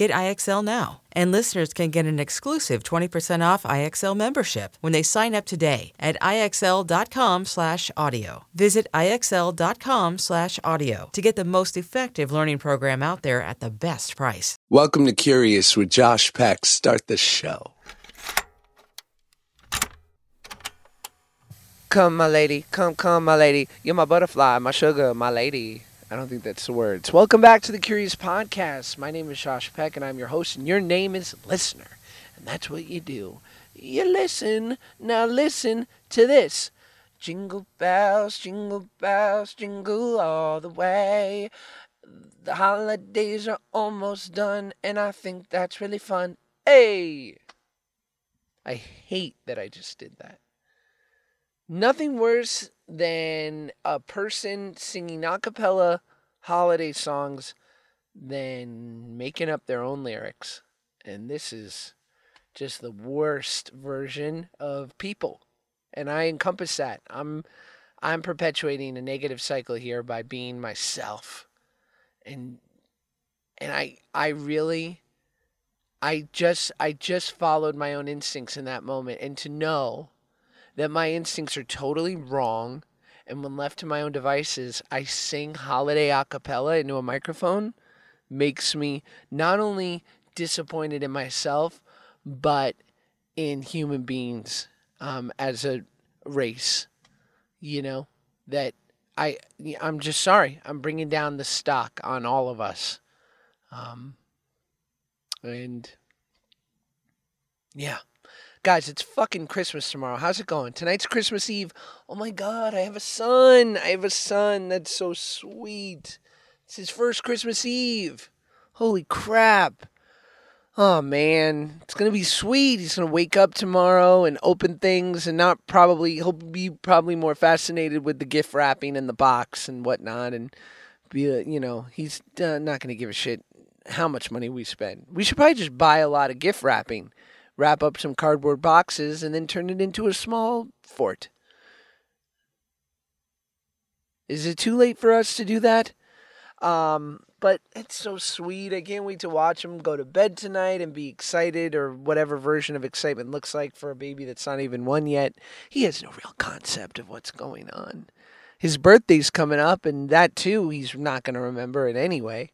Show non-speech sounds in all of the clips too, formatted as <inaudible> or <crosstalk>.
Get IXL now. And listeners can get an exclusive 20% off IXL membership when they sign up today at IXL.com/audio. Visit IXL.com/audio to get the most effective learning program out there at the best price. Welcome to Curious with Josh Peck. Start the show. Come, my lady. Come, come, my lady. You're my butterfly, my sugar, my lady. I don't think that's the words. Welcome back to the Curious Podcast. My name is Josh Peck, and I'm your host, and your name is Listener. And that's what you do. You listen. Now listen to this. Jingle bells, jingle bells, jingle all the way. The holidays are almost done, and I think that's really fun. Hey! I hate that I just did that. Nothing worse than a person singing a cappella holiday songs than making up their own lyrics. And this is just the worst version of people. And I encompass that. I'm I'm perpetuating a negative cycle here by being myself. And and I I really I just I just followed my own instincts in that moment and to know that my instincts are totally wrong and when left to my own devices I sing holiday a cappella into a microphone makes me not only disappointed in myself but in human beings um, as a race you know that I I'm just sorry. I'm bringing down the stock on all of us. Um, and yeah Guys, it's fucking Christmas tomorrow. How's it going? Tonight's Christmas Eve. Oh my god, I have a son. I have a son. That's so sweet. It's his first Christmas Eve. Holy crap. Oh man, it's gonna be sweet. He's gonna wake up tomorrow and open things, and not probably he'll be probably more fascinated with the gift wrapping and the box and whatnot, and be you know he's uh, not gonna give a shit how much money we spend. We should probably just buy a lot of gift wrapping wrap up some cardboard boxes, and then turn it into a small fort. Is it too late for us to do that? Um, but it's so sweet. I can't wait to watch him go to bed tonight and be excited or whatever version of excitement looks like for a baby that's not even one yet. He has no real concept of what's going on. His birthday's coming up, and that too, he's not going to remember it anyway.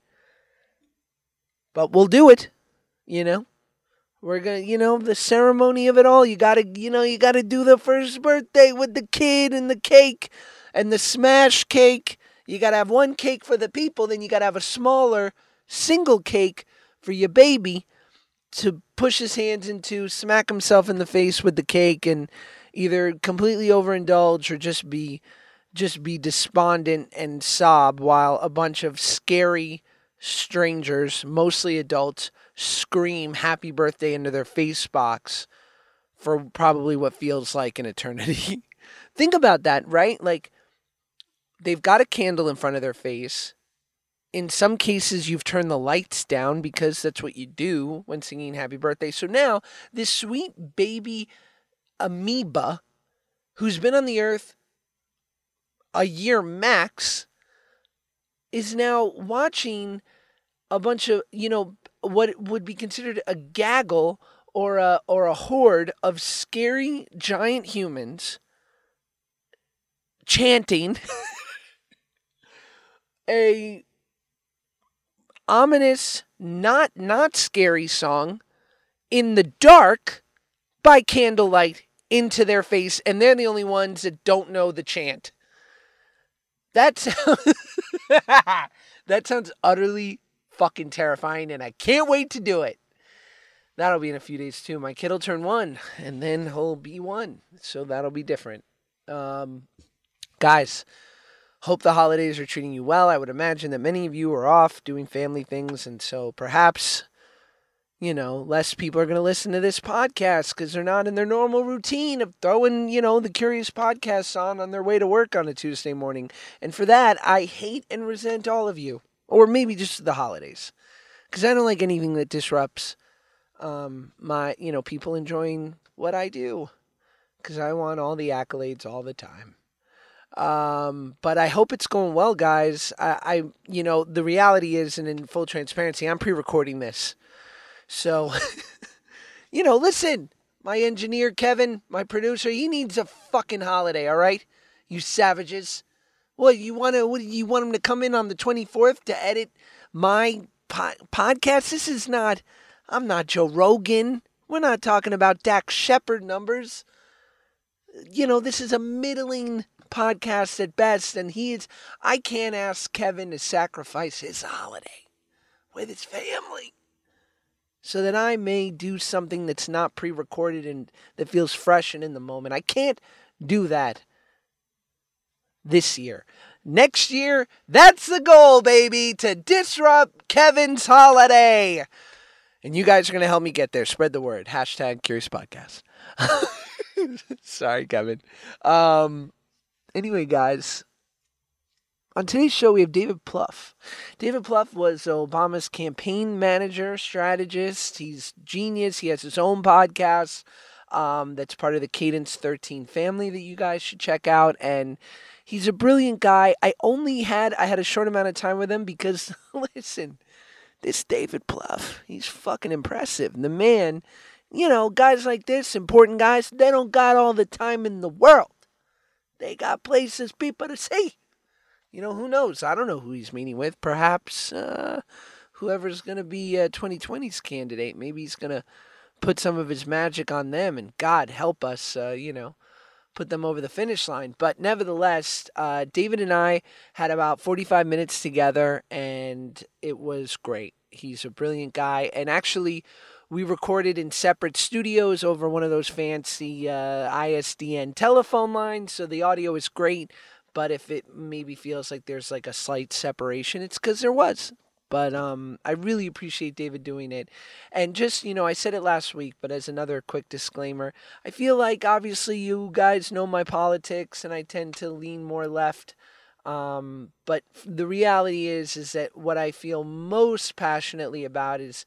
But we'll do it, you know? We're gonna, you know, the ceremony of it all. You gotta, you know, you gotta do the first birthday with the kid and the cake and the smash cake. You gotta have one cake for the people, then you gotta have a smaller single cake for your baby to push his hands into, smack himself in the face with the cake, and either completely overindulge or just be, just be despondent and sob while a bunch of scary strangers, mostly adults, scream happy birthday into their face box for probably what feels like an eternity. <laughs> Think about that, right? Like they've got a candle in front of their face. In some cases, you've turned the lights down because that's what you do when singing happy birthday. So now, this sweet baby amoeba who's been on the earth a year max is now watching a bunch of, you know, what would be considered a gaggle or a or a horde of scary giant humans chanting <laughs> a ominous not not scary song in the dark by candlelight into their face and they're the only ones that don't know the chant. That sounds <laughs> that sounds utterly fucking terrifying, and I can't wait to do it. That'll be in a few days too. My kid will turn one, and then he'll be one, so that'll be different. Um, guys, hope the holidays are treating you well. I would imagine that many of you are off doing family things, and so perhaps you know, less people are going to listen to this podcast because they're not in their normal routine of throwing, you know, the Curious podcasts on on their way to work on a Tuesday morning. And for that, I hate and resent all of you, or maybe just the holidays, because I don't like anything that disrupts um, my, you know, people enjoying what I do, because I want all the accolades all the time. Um, but I hope it's going well, guys. I, I, you know, the reality is, and in full transparency, I'm pre-recording this. So, <laughs> you know, listen, my engineer Kevin, my producer, he needs a fucking holiday, all right? You savages. What you want to? You want him to come in on the twenty fourth to edit my po- podcast? This is not. I'm not Joe Rogan. We're not talking about Dax Shepard numbers. You know, this is a middling podcast at best, and he is. I can't ask Kevin to sacrifice his holiday with his family so that I may do something that's not pre recorded and that feels fresh and in the moment. I can't do that this year. Next year, that's the goal, baby, to disrupt Kevin's holiday. And you guys are going to help me get there. Spread the word. Hashtag Curious Podcast. <laughs> Sorry, Kevin. Um, anyway, guys, on today's show, we have David Plouffe. David Plouffe was Obama's campaign manager, strategist. He's genius. He has his own podcast um, that's part of the Cadence 13 family that you guys should check out. And he's a brilliant guy. I only had I had a short amount of time with him because <laughs> listen, this David Plouffe, he's fucking impressive. The man, you know, guys like this, important guys, they don't got all the time in the world. They got places people to see you know, who knows? I don't know who he's meeting with. Perhaps uh, whoever's going to be uh, 2020's candidate. Maybe he's going to put some of his magic on them, and God help us, uh, you know, put them over the finish line. But nevertheless, uh, David and I had about 45 minutes together, and it was great. He's a brilliant guy, and actually, we recorded in separate studios over one of those fancy uh, ISDN telephone lines, so the audio is great. But if it maybe feels like there's like a slight separation, it's because there was. But um, I really appreciate David doing it. And just, you know, I said it last week, but as another quick disclaimer, I feel like obviously you guys know my politics and I tend to lean more left. Um, but the reality is, is that what I feel most passionately about is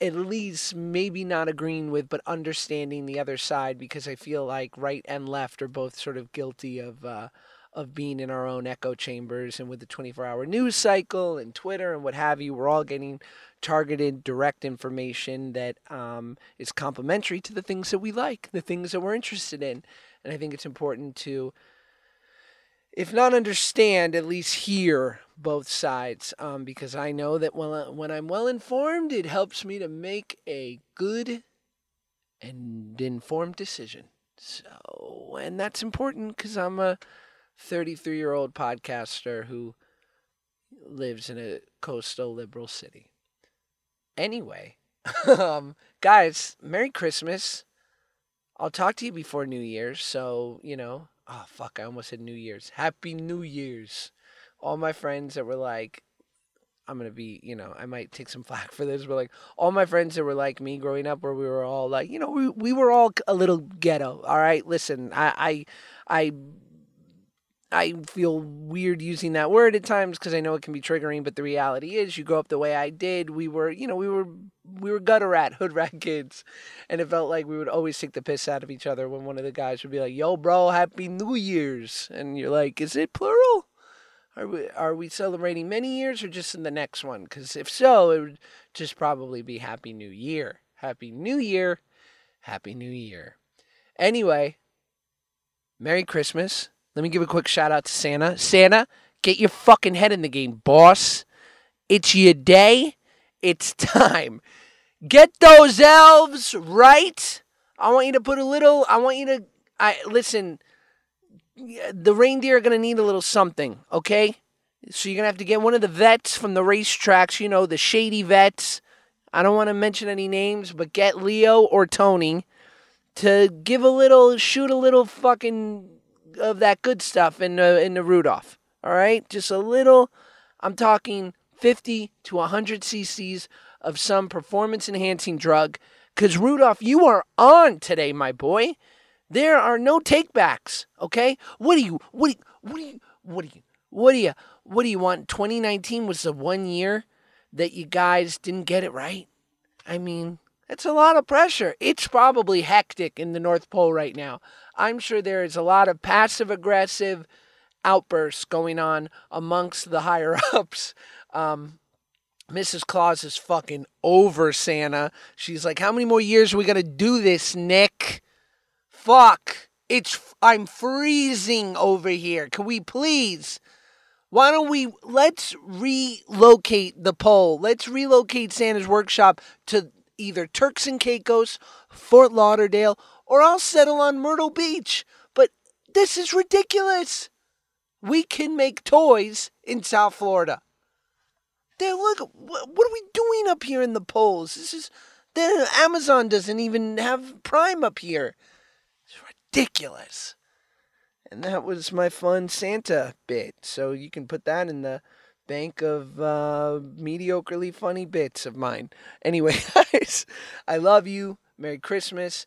at least maybe not agreeing with, but understanding the other side because I feel like right and left are both sort of guilty of uh, of being in our own echo chambers and with the 24 hour news cycle and Twitter and what have you, we're all getting targeted direct information that um, is complementary to the things that we like, the things that we're interested in. And I think it's important to, if not understand, at least hear both sides um, because I know that when, uh, when I'm well informed, it helps me to make a good and informed decision. So, and that's important because I'm a 33 year old podcaster who lives in a coastal liberal city. Anyway, <laughs> um, guys, Merry Christmas. I'll talk to you before New Year's. So, you know, oh, fuck, I almost said New Year's. Happy New Year's. All my friends that were like, I'm going to be, you know, I might take some <laughs> flack for this, but like all my friends that were like me growing up, where we were all like, you know, we, we were all a little ghetto. All right. Listen, I, I, I I feel weird using that word at times because I know it can be triggering, but the reality is you grow up the way I did. We were, you know, we were we were gutter rat, <laughs> hood rat kids. And it felt like we would always take the piss out of each other when one of the guys would be like, Yo, bro, happy New Year's and you're like, Is it plural? Are we are we celebrating many years or just in the next one? Because if so, it would just probably be Happy New Year. Happy New Year. Happy New Year. Anyway, Merry Christmas. Let me give a quick shout out to Santa. Santa, get your fucking head in the game, boss. It's your day. It's <laughs> time. Get those elves right. I want you to put a little, I want you to, I listen, the reindeer are to need a little something, okay? So you're to have to get one of the vets from the racetracks, you know, the shady vets. I don't want to mention any names, but get Leo or Tony to give a little, shoot a little fucking of that good stuff in the, in the Rudolph. All right? Just a little, I'm talking 50 to 100 cc's of some performance enhancing drug. Because Rudolph, you are on today, my boy. There are no takebacks. Okay? What do you, what do you, what do you, what do you, what do you, what do you want? 2019 was the one year that you guys didn't get it right. I mean, it's a lot of pressure. It's probably hectic in the North Pole right now. I'm sure there is a lot of passive aggressive outbursts going on amongst the higher <laughs> ups. Um, Mrs. Claus is fucking over Santa. She's like, "How many more years are we gonna do this, Nick? Fuck! It's I'm freezing over here. Can we please? Why don't we let's relocate the pole? Let's relocate Santa's workshop to either Turks and Caicos, Fort Lauderdale, or I'll settle on Myrtle Beach. But this is ridiculous. We can make toys in South Florida. There, look, what, are we doing up here in the poles? This is, the Amazon doesn't even have Prime up here. It's ridiculous. And that was my fun Santa bit. So you can put that in the bank of uh, mediocrely funny bits of mine. Anyway, <laughs> guys, I love you. Merry Christmas.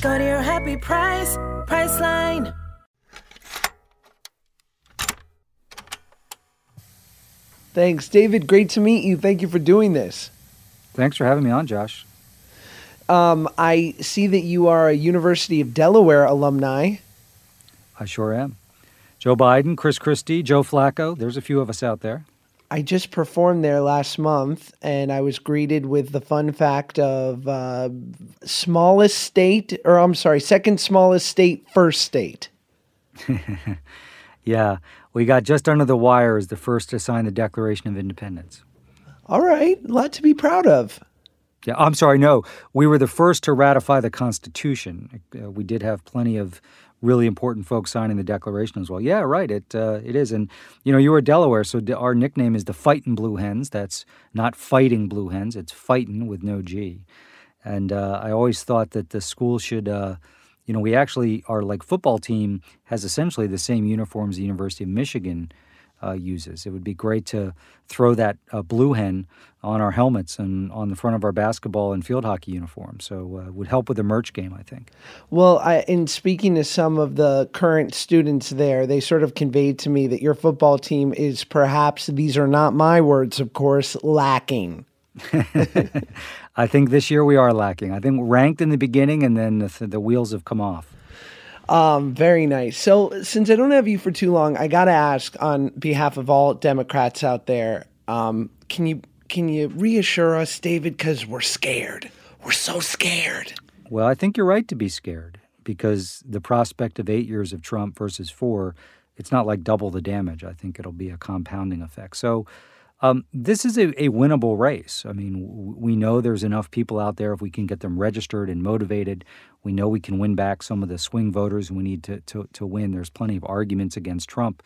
Go to your happy price, Priceline. Thanks, David. Great to meet you. Thank you for doing this. Thanks for having me on, Josh. Um, I see that you are a University of Delaware alumni. I sure am. Joe Biden, Chris Christie, Joe Flacco. There's a few of us out there. I just performed there last month, and I was greeted with the fun fact of uh, smallest state, or I'm sorry, second smallest state, first state. <laughs> yeah, we got just under the wire as the first to sign the Declaration of Independence. All right, a lot to be proud of. Yeah, I'm sorry, no. We were the first to ratify the Constitution. Uh, we did have plenty of really important folks signing the Declaration as well. Yeah, right. It uh, it is, and you know, you were Delaware, so our nickname is the Fightin' Blue Hens. That's not fighting blue hens; it's fighting with no G. And uh, I always thought that the school should, uh, you know, we actually our like football team has essentially the same uniforms the University of Michigan uh, uses. It would be great to throw that uh, blue hen on our helmets and on the front of our basketball and field hockey uniforms. So uh, would help with the merch game, I think. Well, I, in speaking to some of the current students there, they sort of conveyed to me that your football team is perhaps these are not my words, of course, lacking. <laughs> I think this year we are lacking. I think ranked in the beginning, and then the, the wheels have come off. Um, very nice. So, since I don't have you for too long, I got to ask on behalf of all Democrats out there, um, can you can you reassure us, David? Because we're scared. We're so scared. Well, I think you're right to be scared because the prospect of eight years of Trump versus four, it's not like double the damage. I think it'll be a compounding effect. So. Um, this is a, a, winnable race. I mean, w- we know there's enough people out there if we can get them registered and motivated. We know we can win back some of the swing voters we need to, to, to win. There's plenty of arguments against Trump.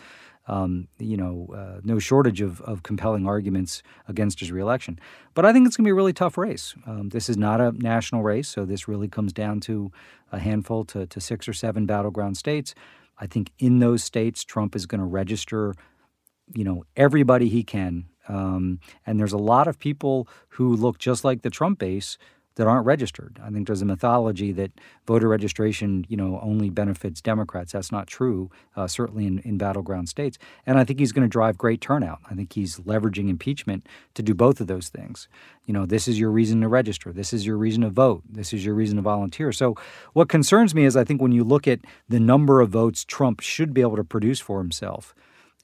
Um, you know, uh, no shortage of, of compelling arguments against his reelection. But I think it's going to be a really tough race. Um, this is not a national race, so this really comes down to a handful to, to six or seven battleground states. I think in those states, Trump is going to register, you know, everybody he can. Um, and there's a lot of people who look just like the Trump base that aren't registered. I think there's a mythology that voter registration, you know, only benefits Democrats. That's not true, uh, certainly in, in battleground states. And I think he's going to drive great turnout. I think he's leveraging impeachment to do both of those things. You know, this is your reason to register. This is your reason to vote. This is your reason to volunteer. So what concerns me is I think when you look at the number of votes Trump should be able to produce for himself,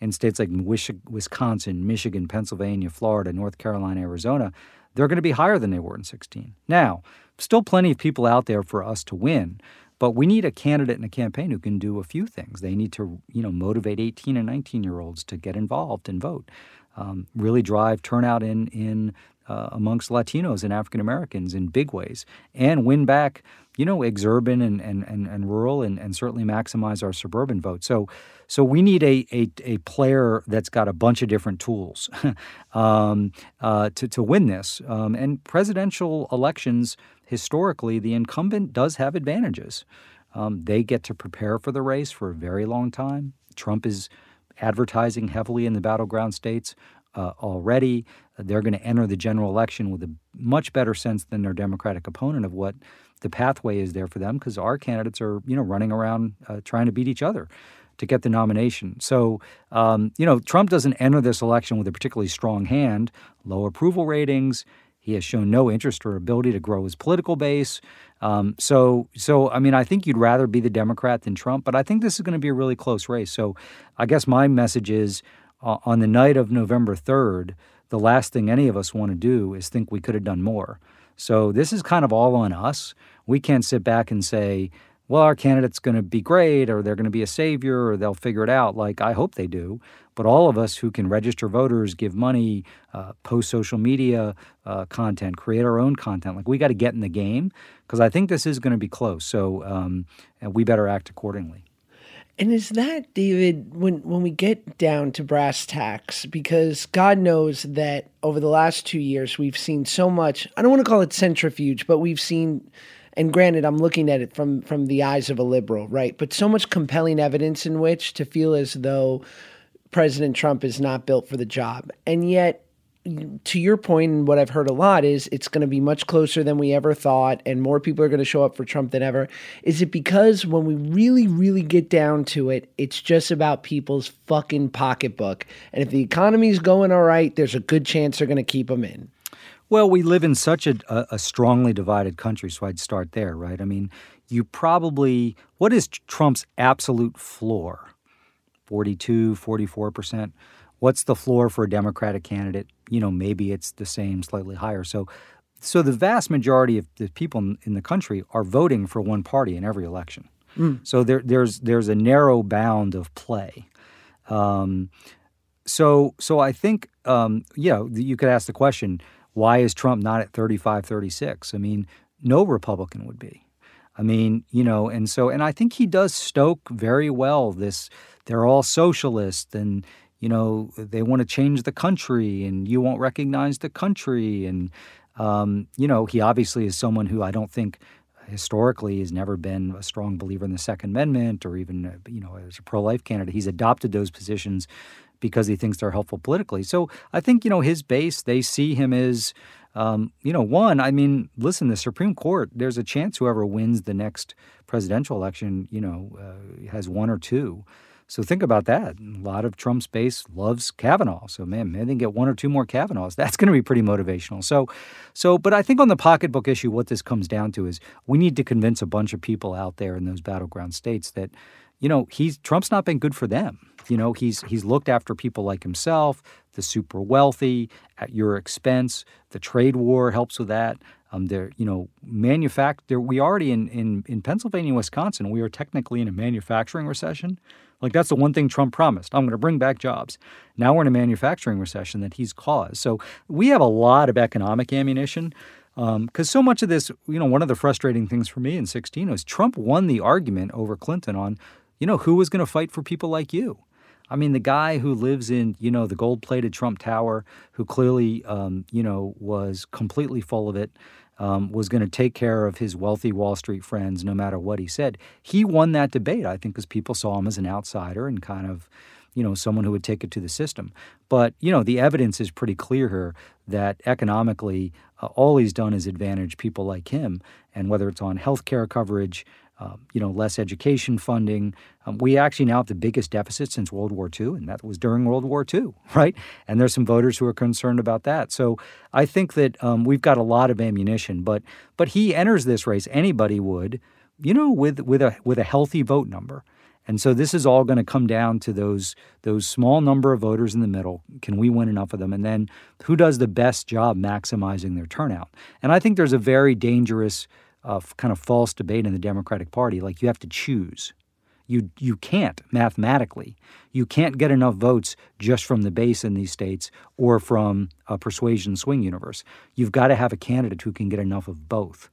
in states like Wisconsin, Michigan, Pennsylvania, Florida, North Carolina, Arizona, they're going to be higher than they were in 16. Now, still plenty of people out there for us to win, but we need a candidate and a campaign who can do a few things. They need to, you know, motivate 18 and 19 year olds to get involved and vote. Um, really drive turnout in in uh, amongst Latinos and African Americans in big ways, and win back, you know, exurban and and and, and rural, and, and certainly maximize our suburban vote. So, so we need a a, a player that's got a bunch of different tools <laughs> um, uh, to to win this. Um, and presidential elections historically, the incumbent does have advantages. Um, they get to prepare for the race for a very long time. Trump is advertising heavily in the battleground states uh, already. They're going to enter the general election with a much better sense than their Democratic opponent of what the pathway is there for them because our candidates are, you know, running around uh, trying to beat each other to get the nomination. So, um, you know, Trump doesn't enter this election with a particularly strong hand, low approval ratings. He has shown no interest or ability to grow his political base. Um, so, so I mean, I think you'd rather be the Democrat than Trump, but I think this is going to be a really close race. So, I guess my message is uh, on the night of November 3rd, the last thing any of us want to do is think we could have done more. So, this is kind of all on us. We can't sit back and say, well, our candidate's going to be great, or they're going to be a savior, or they'll figure it out. Like, I hope they do. But all of us who can register voters, give money, uh, post social media uh, content, create our own content, like, we got to get in the game because I think this is going to be close. So, um, we better act accordingly. And is that David when when we get down to brass tacks because God knows that over the last 2 years we've seen so much I don't want to call it centrifuge but we've seen and granted i'm looking at it from from the eyes of a liberal right? But so much compelling evidence in which to feel as though president trump is not built for the job. And yet to your point and what i've heard a lot is it's going to be much closer than we ever thought and more people are going to show up for trump than ever is it because when we really really get down to it it's just about people's fucking pocketbook and if the economy's going all right there's a good chance they're going to keep them in well, we live in such a, a, strongly divided country, so I'd start there, right? I mean, you probably, what is Trump's absolute floor? 42, 44%. What's the floor for a Democratic candidate? You know, maybe it's the same, slightly higher. So, so the vast majority of the people in the country are voting for one party in every election. Mm. So there, there's there's a narrow bound of play. Um, so so I think um, you know you could ask the question why is Trump not at 35, 36? I mean, no Republican would be. I mean, you know, and so, and I think he does stoke very well this, they're all socialists and, you know, they want to change the country and you won't recognize the country. And, um, you know, he obviously is someone who I don't think historically has never been a strong believer in the Second Amendment or even, you know, as a pro life candidate. He's adopted those positions because he thinks they're helpful politically. So I think, you know, his base, they see him as, um, you know, one, I mean, listen, the Supreme Court, there's a chance whoever wins the next presidential election, you know, uh, has one or two. So think about that. A lot of Trump's base loves Kavanaugh. So man, maybe they can get one or two more Kavanaughs. That's going to be pretty motivational. So, so, but I think on the pocketbook issue, what this comes down to is we need to convince a bunch of people out there in those battleground states that, you know, he's Trump's not been good for them. You know, he's he's looked after people like himself, the super wealthy, at your expense. The trade war helps with that. Um, there, you know, manufacture. We already in, in in Pennsylvania, Wisconsin, we are technically in a manufacturing recession. Like that's the one thing Trump promised. I'm going to bring back jobs. Now we're in a manufacturing recession that he's caused. So we have a lot of economic ammunition. Because um, so much of this, you know, one of the frustrating things for me in 16 was Trump won the argument over Clinton on, you know, who was going to fight for people like you. I mean, the guy who lives in, you know, the gold plated Trump Tower, who clearly, um, you know, was completely full of it, um, was going to take care of his wealthy Wall Street friends no matter what he said. He won that debate, I think, because people saw him as an outsider and kind of, you know, someone who would take it to the system. But, you know, the evidence is pretty clear here that economically, uh, all he's done is advantage people like him. And whether it's on health care coverage, um, you know, less education funding. Um, we actually now have the biggest deficit since World War II, and that was during World War II, <laughs> right? And there's some voters who are concerned about that. So I think that um, we've got a lot of ammunition, but but he enters this race. Anybody would, you know, with with a with a healthy vote number. And so this is all going to come down to those those small number of voters in the middle. Can we win enough of them? And then who does the best job maximizing their turnout? And I think there's a very dangerous uh, kind of false debate in the Democratic Party. Like you have to choose. You you can't mathematically. You can't get enough votes just from the base in these states or from a persuasion swing universe. You've got to have a candidate who can get enough of both.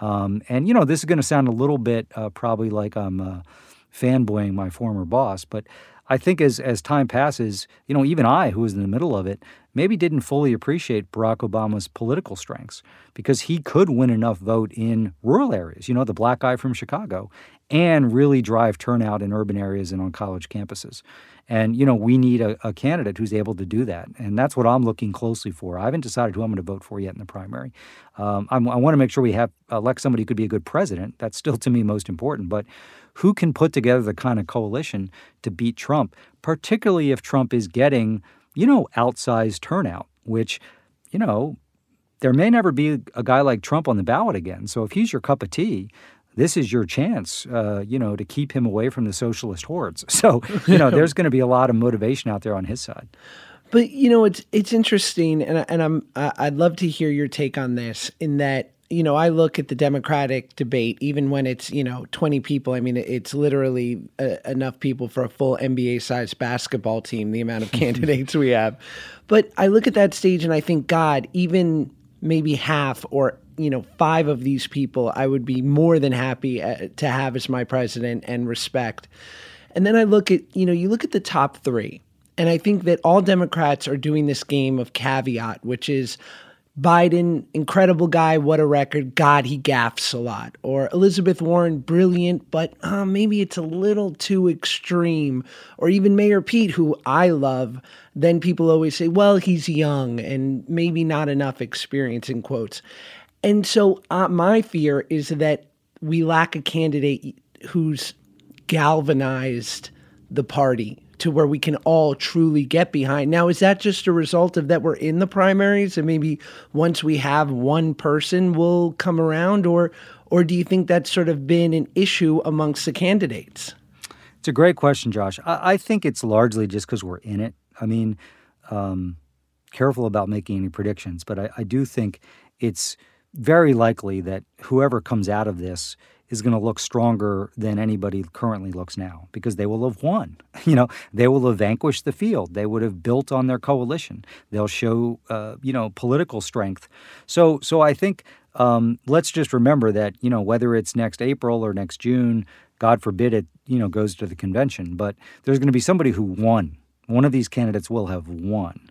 Um, and you know this is going to sound a little bit uh, probably like I'm uh, fanboying my former boss, but I think as as time passes, you know, even I, who was in the middle of it, maybe didn't fully appreciate Barack Obama's political strengths because he could win enough vote in rural areas, you know, the black guy from Chicago, and really drive turnout in urban areas and on college campuses. And, you know, we need a, a candidate who's able to do that. And that's what I'm looking closely for. I haven't decided who I'm going to vote for yet in the primary. Um, i want to make sure we have elect somebody who could be a good president. That's still, to me, most important. But who can put together the kind of coalition to beat Trump, particularly if Trump is getting, you know, outsized turnout, which, you know, there may never be a guy like Trump on the ballot again. So if he's your cup of tea, this is your chance, uh, you know, to keep him away from the socialist hordes. <laughs> So, you know, there's going to be a lot of motivation out there on his side. But you know, it's it's interesting, and and I'm I'd love to hear your take on this. In that, you know, I look at the Democratic debate, even when it's you know 20 people. I mean, it's literally uh, enough people for a full NBA sized basketball team. The amount of <laughs> candidates we have, but I look at that stage and I think, God, even maybe half or you know five of these people i would be more than happy uh, to have as my president and respect and then i look at you know you look at the top three and i think that all democrats are doing this game of caveat which is Biden, incredible guy, what a record. God, he gaffs a lot. Or Elizabeth Warren, brilliant, but uh, maybe it's a little too extreme. Or even Mayor Pete, who I love. Then people always say, well, he's young and maybe not enough experience, in quotes. And so uh, my fear is that we lack a candidate who's galvanized the party to where we can all truly get behind. Now, is that just a result of that we're in the primaries and maybe once we have one person will come around or or do you think that's sort of been an issue amongst the candidates? It's a great question, Josh. I, I think it's largely just because we're in it. I mean, um, careful about making any predictions, but I, I do think it's very likely that whoever comes out of this is going to look stronger than anybody currently looks now because they will have won. <laughs> You know, they will have vanquished the field. They would have built on their coalition. They'll show, uh, you know, political strength. So, so I think um, let's just remember that you know whether it's next April or next June, God forbid it, you know, goes to the convention, but there's going to be somebody who won. One of these candidates will have won,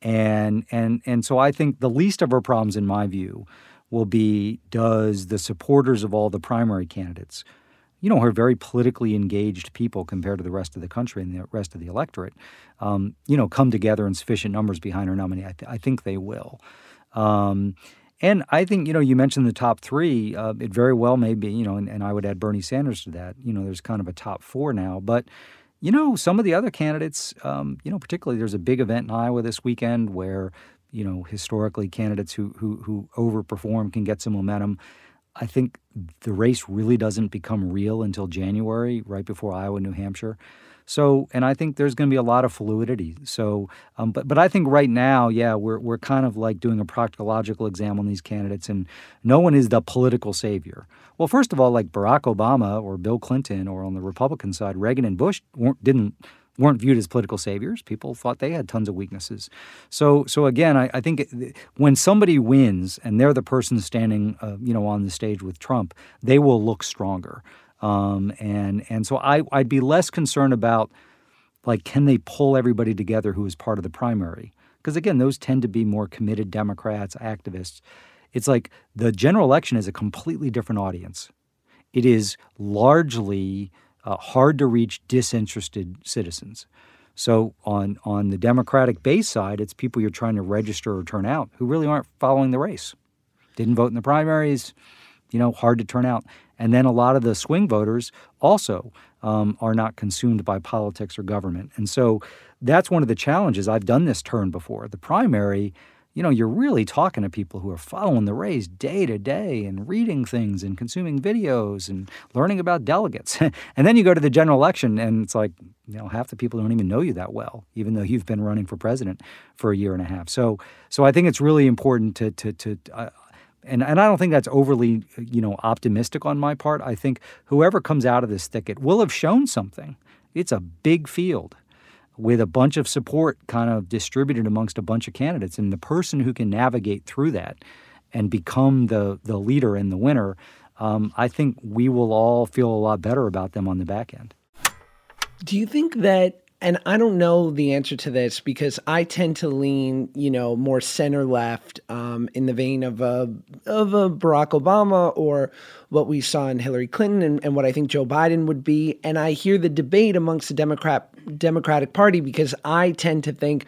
and and and so I think the least of our problems, in my view will be does the supporters of all the primary candidates, you know, are very politically engaged people compared to the rest of the country and the rest of the electorate, um, you know, come together in sufficient numbers behind her nominee? I, th- I think they will. Um, and I think, you know, you mentioned the top three. Uh, it very well may be, you know, and, and I would add Bernie Sanders to that. You know, there's kind of a top four now. But, you know, some of the other candidates, um, you know, particularly there's a big event in Iowa this weekend where you know, historically candidates who who who overperform can get some momentum. I think the race really doesn't become real until January, right before Iowa, New Hampshire. So, and I think there's going to be a lot of fluidity. So, um, but but I think right now, yeah, we're we're kind of like doing a proctological exam on these candidates, and no one is the political savior. Well, first of all, like Barack Obama or Bill Clinton, or on the Republican side, Reagan and Bush didn't weren't viewed as political saviors. People thought they had tons of weaknesses. So, so again, I, I think when somebody wins and they're the person standing, uh, you know, on the stage with Trump, they will look stronger. Um, and and so I, I'd be less concerned about like can they pull everybody together who is part of the primary? Because again, those tend to be more committed Democrats, activists. It's like the general election is a completely different audience. It is largely uh, hard to reach disinterested citizens. So on on the Democratic base side, it's people you're trying to register or turn out who really aren't following the race, didn't vote in the primaries, you know, hard to turn out. And then a lot of the swing voters also um, are not consumed by politics or government. And so that's one of the challenges. I've done this turn before. The primary you know, you're really talking to people who are following the race day to day and reading things and consuming videos and learning about delegates. <laughs> and then you go to the general election and it's like, you know, half the people don't even know you that well, even though you've been running for president for a year and a half. So, so I think it's really important to, to, to, uh, and, and I don't think that's overly, you know, optimistic on my part. I think whoever comes out of this thicket will have shown something. It's a big field with a bunch of support kind of distributed amongst a bunch of candidates. And the person who can navigate through that and become the, the leader and the winner, um, I think we will all feel a lot better about them on the back end. Do you think that and I don't know the answer to this because I tend to lean, you know, more center left um, in the vein of a of a Barack Obama or what we saw in Hillary Clinton and, and what I think Joe Biden would be. And I hear the debate amongst the Democrat Democratic Party because I tend to think,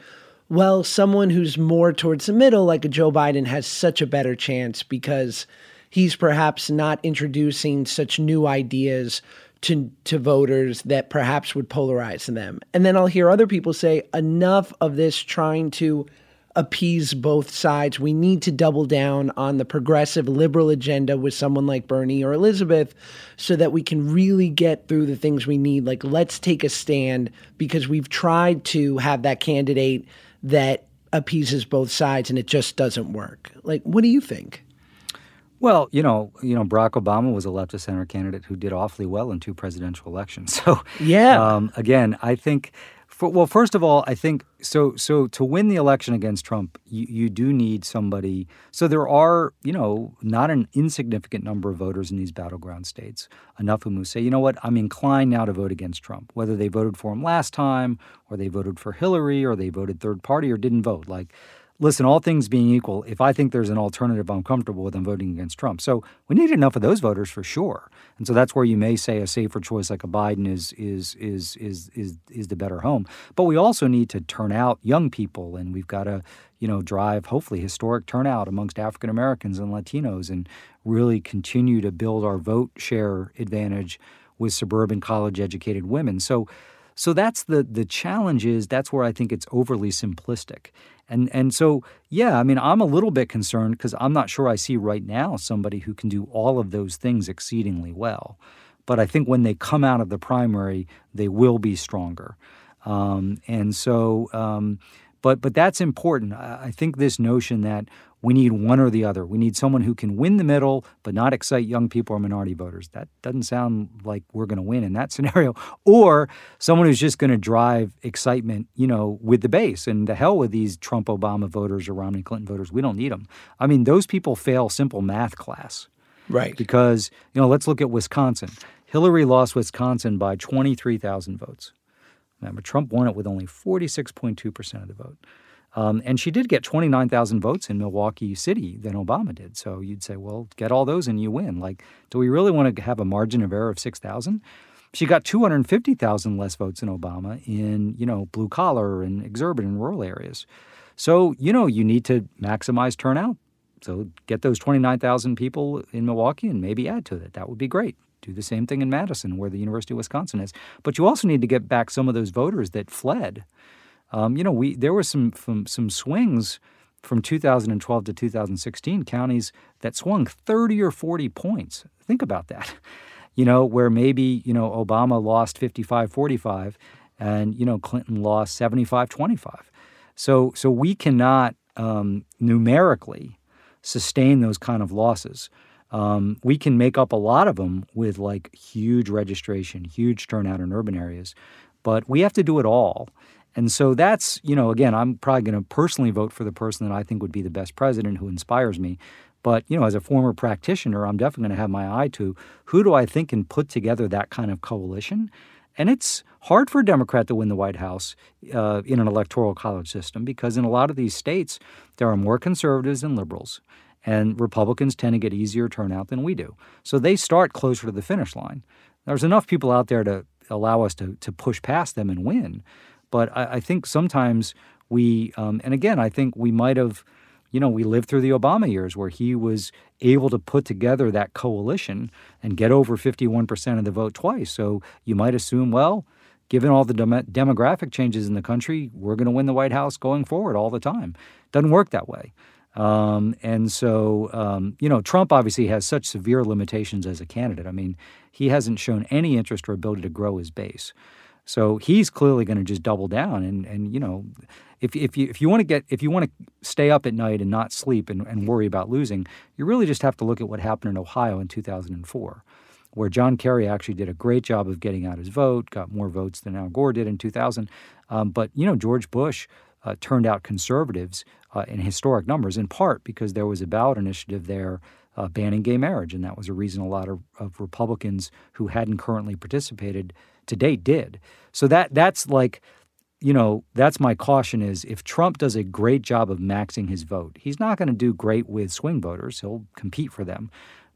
well, someone who's more towards the middle, like a Joe Biden, has such a better chance because he's perhaps not introducing such new ideas to to voters that perhaps would polarize them. And then I'll hear other people say enough of this trying to appease both sides. We need to double down on the progressive liberal agenda with someone like Bernie or Elizabeth so that we can really get through the things we need. Like, let's take a stand because we've tried to have that candidate that appeases both sides and it just doesn't work. Like, what do you think? Well, you know, you know, Barack Obama was a left of center candidate who did awfully well in two presidential elections. <laughs> So, yeah, um, again, I think. For, well, first of all, I think so. So to win the election against Trump, you, you do need somebody. So there are, you know, not an insignificant number of voters in these battleground states. Enough of them who say, you know what, I'm inclined now to vote against Trump, whether they voted for him last time, or they voted for Hillary, or they voted third party, or didn't vote. Like listen, all things being equal, if I think there's an alternative I'm comfortable with, I'm voting against Trump. So we need enough of those voters for sure. And so that's where you may say a safer choice like a Biden is is is is is is the better home. But we also need to turn out young people, and we've got to you know drive hopefully historic turnout amongst African Americans and Latinos, and really continue to build our vote share advantage with suburban college educated women. So. So that's the the challenge is that's where I think it's overly simplistic. And and so yeah, I mean I'm a little bit concerned because I'm not sure I see right now somebody who can do all of those things exceedingly well. But I think when they come out of the primary, they will be stronger. Um, and so, um, but but that's important. I, I think this notion that we need one or the other. We need someone who can win the middle, but not excite young people or minority voters. That doesn't sound like we're going to win in that <laughs> scenario. Or someone who's just going to drive excitement, you know, with the base. And the hell with these Trump Obama voters or Romney Clinton voters. We don't need them. I mean, those people fail simple math class. Right. Because, you know, let's look at Wisconsin. Hillary lost Wisconsin by 23,000 votes. Remember, Trump won it with only 46.2% of the vote. Um, and she did get 29,000 votes in Milwaukee City than Obama did. So you'd say, well, get all those and you win. Like, do we really want to have a margin of error of 6,000? She got 250,000 less votes than Obama in, you know, blue collar and exurban and rural areas. So, you know, you need to maximize turnout. So get those 29,000 people in Milwaukee and maybe add to it. That would be great. Do the same thing in Madison, where the University of Wisconsin is. But you also need to get back some of those voters that fled um, you know, we there were some, some some swings from 2012 to 2016 counties that swung 30 or 40 points. Think about that. <laughs> You know, where maybe, you know, Obama lost 55 45 and, you know, Clinton lost 75 25. So, so we cannot um, numerically sustain those kind of losses. Um, we can make up a lot of them with like huge registration, huge turnout in urban areas, but we have to do it all. And so that's, you know, again, I'm probably going to personally vote for the person that I think would be the best president who inspires me. But, you know, as a former practitioner, I'm definitely going to have my eye to who do I think can put together that kind of coalition? And it's hard for a Democrat to win the White House uh, in an electoral college system because in a lot of these states, there are more conservatives than liberals. And Republicans tend to get easier turnout than we do. So they start closer to the finish line. There's enough people out there to allow us to, to push past them and win. But I, I think sometimes we, um, and again, I think we might have, you know, we lived through the Obama years where he was able to put together that coalition and get over 51% of the vote twice. So you might assume, well, given all the dem- demographic changes in the country, we're going to win the White House going forward all the time. Doesn't work that way. Um, and so, um, you know, Trump obviously has such severe limitations as a candidate. I mean, he hasn't shown any interest or ability to grow his base. So he's clearly going to just double down. And, and you know, if, if you if you want to get if you want to stay up at night and not sleep and, and worry about losing, you really just have to look at what happened in Ohio in 2004, where John Kerry actually did a great job of getting out his vote, got more votes than Al Gore did in 2000. Um, but you know, George Bush uh, turned out conservatives uh, in historic numbers, in part because there was a ballot initiative there uh, banning gay marriage, and that was a reason a lot of, of Republicans who hadn't currently participated to date did. So that that's like you know, that's my caution is if Trump does a great job of maxing his vote, he's not going to do great with swing voters. He'll compete for them.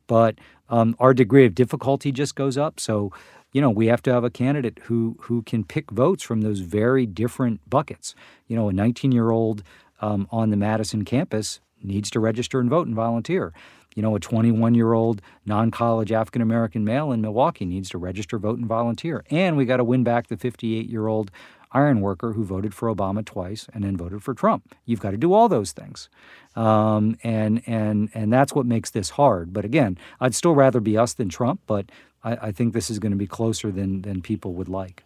But um, our degree of difficulty just goes up. So, you know, we have to have a candidate who who can pick votes from those very different buckets. You know, a 19 year old um, on the Madison campus needs to register and vote and volunteer. You know, a 21 year old non college African American male in Milwaukee needs to register, vote, and volunteer. And we got to win back the 58 year old iron worker who voted for Obama twice and then voted for Trump. You've got to do all those things, um, and and and that's what makes this hard. But again, I'd still rather be us than Trump, but I, I think this is going to be closer than than people would like.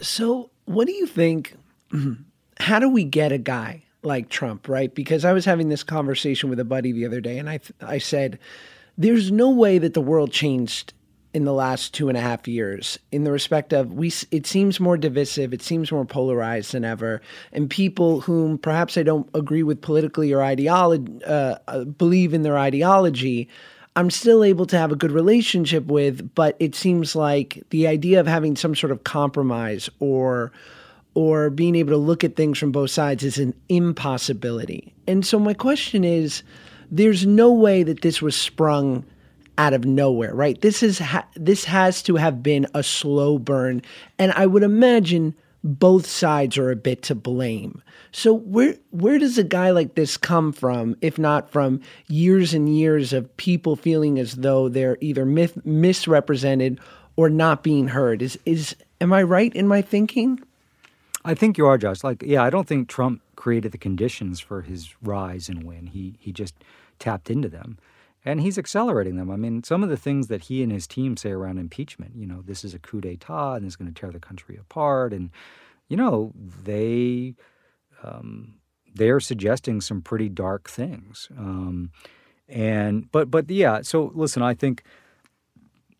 So, what do you think? <clears throat> How do we get a guy like Trump, right? Because I was having this conversation with a buddy the other day, and I I said, "There's no way that the world changed in the last two and a half years in the respect of we it seems more divisive it seems more polarized than ever and people whom perhaps i don't agree with politically or ideology uh, uh, believe in their ideology i'm still able to have a good relationship with but it seems like the idea of having some sort of compromise or or being able to look at things from both sides is an impossibility and so my question is there's no way that this was sprung out of nowhere, right? This is ha- this has to have been a slow burn, and I would imagine both sides are a bit to blame. So where where does a guy like this come from, if not from years and years of people feeling as though they're either myth- misrepresented or not being heard? Is is am I right in my thinking? I think you are, Josh. Like, yeah, I don't think Trump created the conditions for his rise and win. He he just tapped into them and he's accelerating them. I mean, some of the things that he and his team say around impeachment, you know, this is a coup d'état and it's going to tear the country apart, and you know, they um, they're suggesting some pretty dark things. Um, and but but yeah, so listen, I think.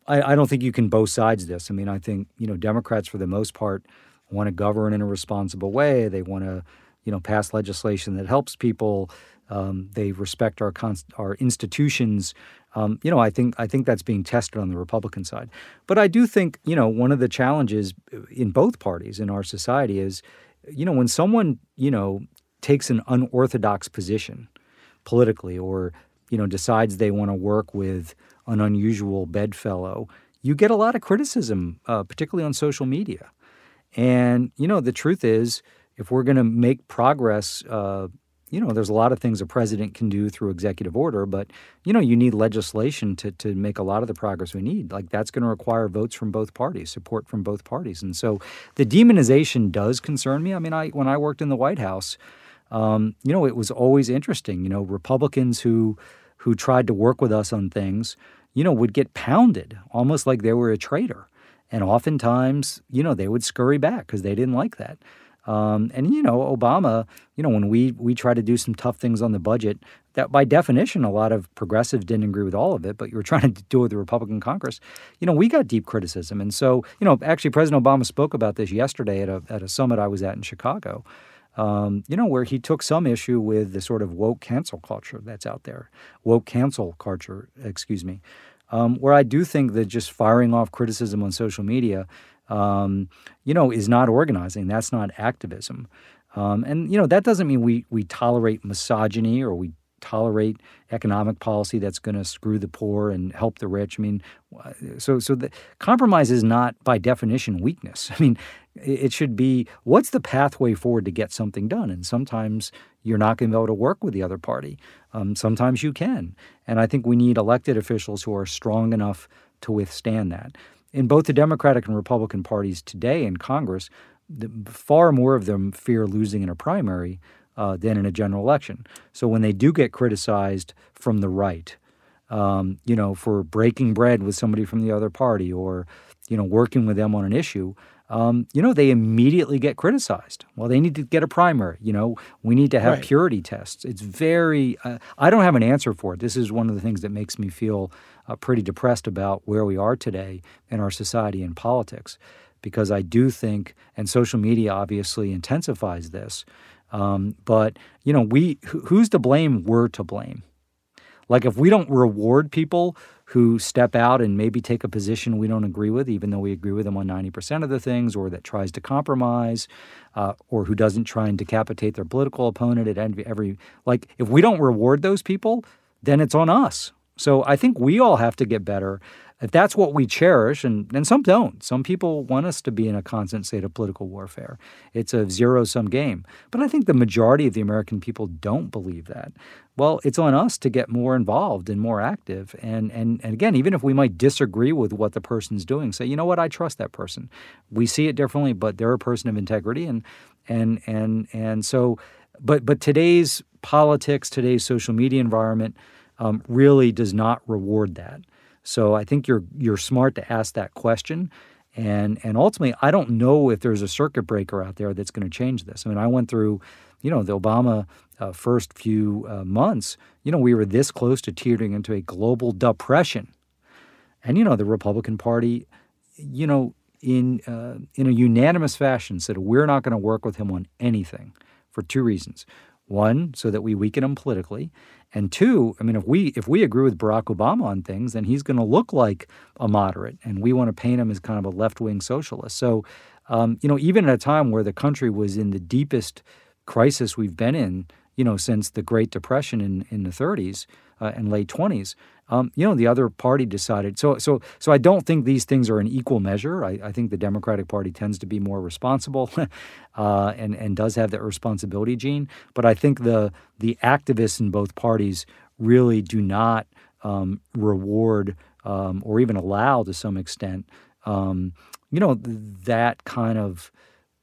I, I don't think you can both sides this. I mean, I think you know Democrats for the most part want to govern in a responsible way. They want to, you know, pass legislation that helps people. Um, they respect our our institutions. Um, you know, I think I think that's being tested on the Republican side. But I do think you know one of the challenges in both parties in our society is, you know, when someone you know takes an unorthodox position politically, or you know decides they want to work with an unusual bedfellow, you get a lot of criticism, uh, particularly on social media. And you know, the truth is, if we're going to make progress. Uh, you know, there's a lot of things a president can do through executive order, but you know, you need legislation to to make a lot of the progress we need. Like that's going to require votes from both parties, support from both parties, and so the demonization does concern me. I mean, I when I worked in the White House, um, you know, it was always interesting. You know, Republicans who who tried to work with us on things, you know, would get pounded almost like they were a traitor, and oftentimes, you know, they would scurry back because they didn't like that. Um, and you know, Obama, you know, when we we try to do some tough things on the budget, that by definition, a lot of progressives didn't agree with all of it, but you were <laughs> trying to do it with the Republican Congress. You know, we got deep criticism, and so you know, actually, President Obama spoke about this yesterday at a at a summit I was at in Chicago. Um, you know, where he took some issue with the sort of woke cancel culture that's out there, woke cancel culture, excuse me, um, where I do think that just firing off criticism on social media um, you know, is not organizing. That's not activism. Um, and you know that doesn't mean we we tolerate misogyny or we tolerate economic policy that's going to screw the poor and help the rich. I mean, so so the compromise is not by definition weakness. <laughs> I mean, it should be what's the pathway forward to get something done. And sometimes you're not going to be able to work with the other party. Um, sometimes you can. And I think we need elected officials who are strong enough to withstand that in both the Democratic and Republican parties today in Congress, the, far more of them fear losing in a primary uh, than in a general election. So when they do get criticized from the right, um, you know, for breaking bread with somebody from the other party or, you know, working with them on an issue, um, you know, they immediately get criticized. Well, they need to get a primary. You know, we need to have Right. purity tests. It's very, uh, I don't have an answer for it. This is one of the things that makes me feel uh, pretty depressed about where we are today in our society and politics, because I do think, and social media obviously intensifies this. Um, but you know, we, who's to blame? We're to blame. Like if we don't reward people who step out and maybe take a position we don't agree with, even though we agree with them on 90% of the things, or that tries to compromise, uh, or who doesn't try and decapitate their political opponent at every, every, like if we don't reward those people, then it's on us. So I think we all have to get better. If that's what we cherish, and, and some don't. Some people want us to be in a constant state of political warfare. It's a zero sum game. But I think the majority of the American people don't believe that. Well, it's on us to get more involved and more active. And, and, and again, even if we might disagree with what the person's doing, say, you know what, I trust that person. We see it differently, but they're a person of integrity. And, and, and, and so, but, but today's politics, today's social media environment um, really does not reward that. So I think you're you're smart to ask that question. And and ultimately, I don't know if there's a circuit breaker out there that's going to change this. I mean, I went through, you know, the Obama uh, first few uh, months. You know, we were this close to teetering into a global depression, and you know, the Republican Party, you know, in uh, in a unanimous fashion said we're not going to work with him on anything for two reasons. One, so that we weaken him politically, and two, I mean, if we if we agree with Barack Obama on things, then he's going to look like a moderate, and we want to paint him as kind of a left wing socialist. So, um, you know, even at a time where the country was in the deepest crisis we've been in, you know, since the Great Depression in in the 30s uh, and late 20s, um, you know, the other party decided. So, so, so I don't think these things are in equal measure. I, I think the Democratic Party tends to be more responsible, <laughs> uh, and and does have that responsibility gene. But I think the the activists in both parties really do not um, reward um, or even allow, to some extent, um, you know, that kind of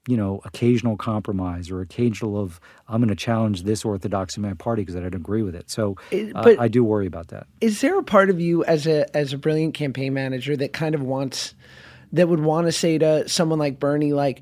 you know, occasional compromise or occasional of I'm going to challenge this orthodoxy in my party because I don't agree with it. So It- uh, but- I do worry about that. Is there a part of you as a as a brilliant campaign manager that kind of wants that would want to say to someone like Bernie like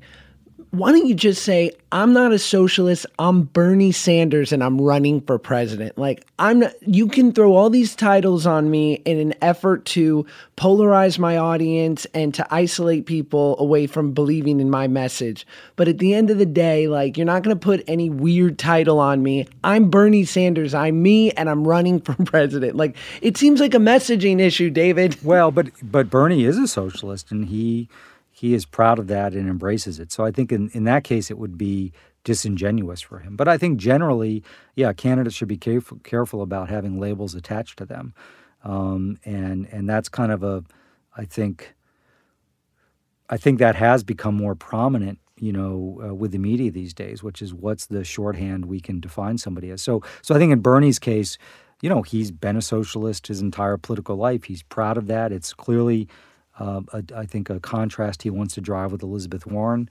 why don't you just say I'm not a socialist, I'm Bernie Sanders and I'm running for president. Like I'm not you can throw all these titles on me in an effort to polarize my audience and to isolate people away from believing in my message. But at the end of the day, like you're not going to put any weird title on me. I'm Bernie Sanders, I'm me and I'm running for <laughs> president. Like it seems like a messaging issue, David. Well, but but Bernie is a socialist, and he he is proud of that and embraces it. So I think in, in that case, it would be disingenuous for him. But I think generally, yeah, candidates should be careful careful about having labels attached to them, um, and and that's kind of a, I think. I think that has become more prominent, you know, uh, with the media these days, which is what's the shorthand we can define somebody as. So, so I think in Bernie's case, you know, he's been a socialist his entire political life. He's proud of that. It's clearly, uh, a, I think, a contrast he wants to drive with Elizabeth Warren,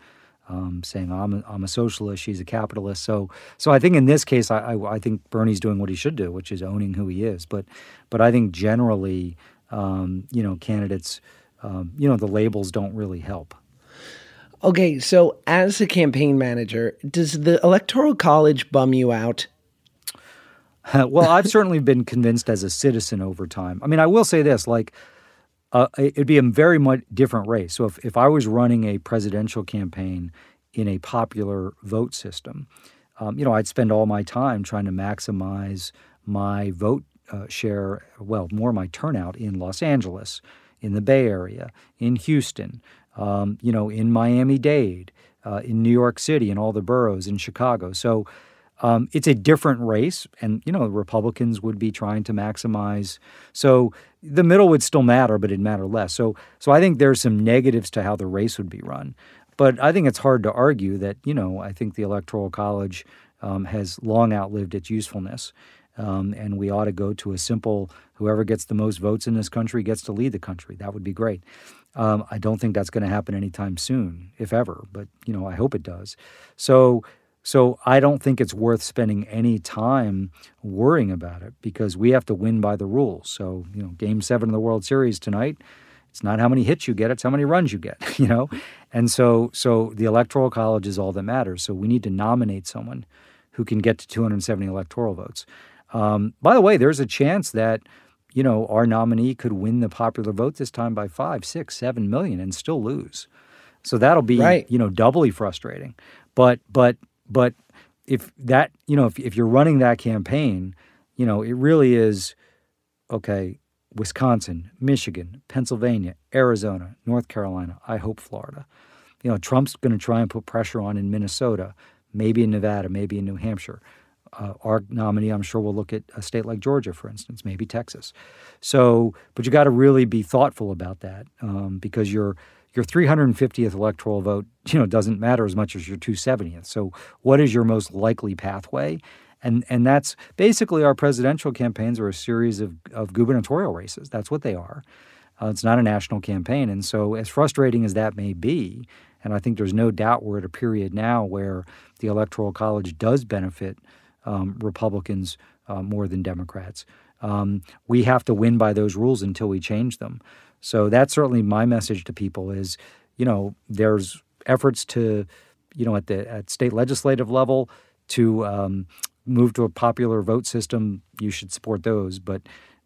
um, saying I'm a, I'm a socialist, she's a capitalist. So, so I think in this case, I, I, I think Bernie's doing what he should do, which is owning who he is. But, but I think generally, um, you know, candidates, um, you know, the labels don't really help. Okay, so as a campaign manager, does the electoral college bum you out? <laughs> well, I've certainly been convinced as a citizen over time. I mean, I will say this: like, uh, it'd be a very much different race. So, if if I was running a presidential campaign in a popular vote system, um, you know, I'd spend all my time trying to maximize my vote uh, share. Well, more my turnout in Los Angeles, in the Bay Area, in Houston, um, you know, in Miami Dade, uh, in New York City, in all the boroughs, in Chicago. So. Um, it's a different race, and you know Republicans would be trying to maximize. So the middle would still matter, but it'd matter less. So, so I think there's some negatives to how the race would be run, but I think it's hard to argue that you know I think the electoral college um, has long outlived its usefulness. Um, and we ought to go to a simple whoever gets the most votes in this country gets to lead the country. That would be great. Um, I don't think that's going to happen anytime soon, if ever. But you know, I hope it does. So, so I don't think it's worth spending any time worrying about it because we have to win by the rules. So you know, Game Seven of the World Series tonight. It's not how many hits you get; it's how many runs you get. <laughs> You know, and so so the electoral college is all that matters. So we need to nominate someone who can get to 270 electoral votes. Um, by the way, there's a chance that you know our nominee could win the popular vote this time by five, six, seven million and still lose. So that'll be Right. you know doubly frustrating. But but but if that you know if if you're running that campaign, you know it really is okay. Wisconsin, Michigan, Pennsylvania, Arizona, North Carolina. I hope Florida. You know Trump's going to try and put pressure on in Minnesota, maybe in Nevada, maybe in New Hampshire uh, our nominee, I'm sure, will look at a state like Georgia, for instance, maybe Texas. So, but you got to really be thoughtful about that um, because your your 350th electoral vote, you know, doesn't matter as much as your 270th. So, what is your most likely pathway? And and that's basically our presidential campaigns are a series of, of gubernatorial races. That's what they are. Uh, it's not a national campaign, and so as frustrating as that may be, and I think there's no doubt we're at a period now where the electoral college does benefit um, Republicans uh, more than Democrats. Um, we have to win by those rules until we change them. So that's certainly my message to people: is you know there's efforts to you know at the at state legislative level to um, move to a popular vote system. You should support those, but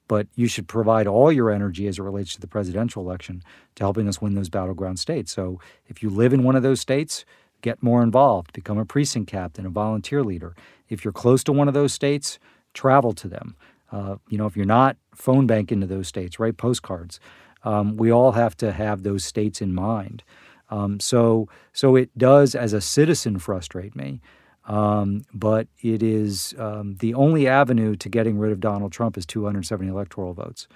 but you should provide all your energy as it relates to the presidential election to helping us win those battleground states. So if you live in one of those states, get more involved, become a precinct captain, a volunteer leader. If you're close to one of those states, travel to them. Uh, you know, if you're not, phone bank into those states, write postcards. Um, we all have to have those states in mind. Um, so, so it does, as a citizen, frustrate me. Um, but it is um, the only avenue to getting rid of Donald Trump is 270 electoral votes.